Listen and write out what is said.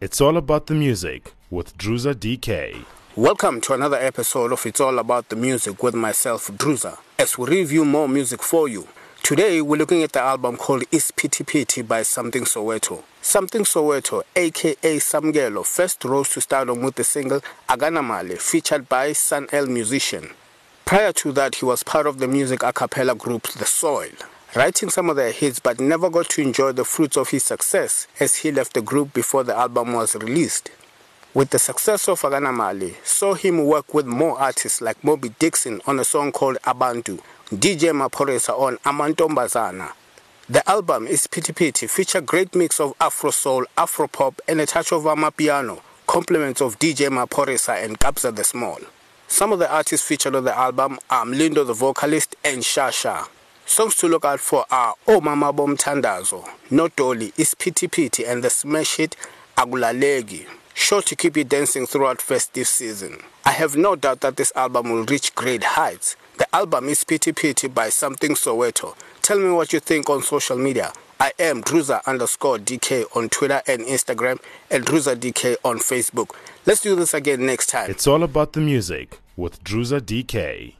It's all about the music with Druza DK. Welcome to another episode of It's All About the Music with myself, Druza, as we review more music for you. Today, we're looking at the album called Isiphithiphithi by Samthing Soweto. Samthing Soweto, aka Samkelo, first rose to stardom with the single Akanamali, featured by Sun-El Musician. Prior to that, he was part of the music a cappella group The Soil, writing some of their hits but never got to enjoy the fruits of his success as he left the group before the album was released. With the success of Akanamali, saw him work with more artists like Mobi Dixon on a song called Abantu, DJ Maphorisa on Amantombazana. The album Isiphithiphithi feature great mix of Afro soul, Afro pop, and a touch of Amapiano, compliments of DJ Maphorisa and Kabza De Small. Some of the artists featured on the album are Mlindo the vocalist and Shasha. Songs to look out for are Oh Mama Bom Tandazo, No Dolly, Isiphithiphithi, and the smash hit Akulaleki. Sure to keep you dancing throughout festive season. I have no doubt that this album will reach great heights. The album Isiphithiphithi by Samthing Soweto. Tell me what you think on social media. I am Druza underscore DK on Twitter and Instagram and Druza DK on Facebook. Let's do this again next time. It's all about the music with Druza DK.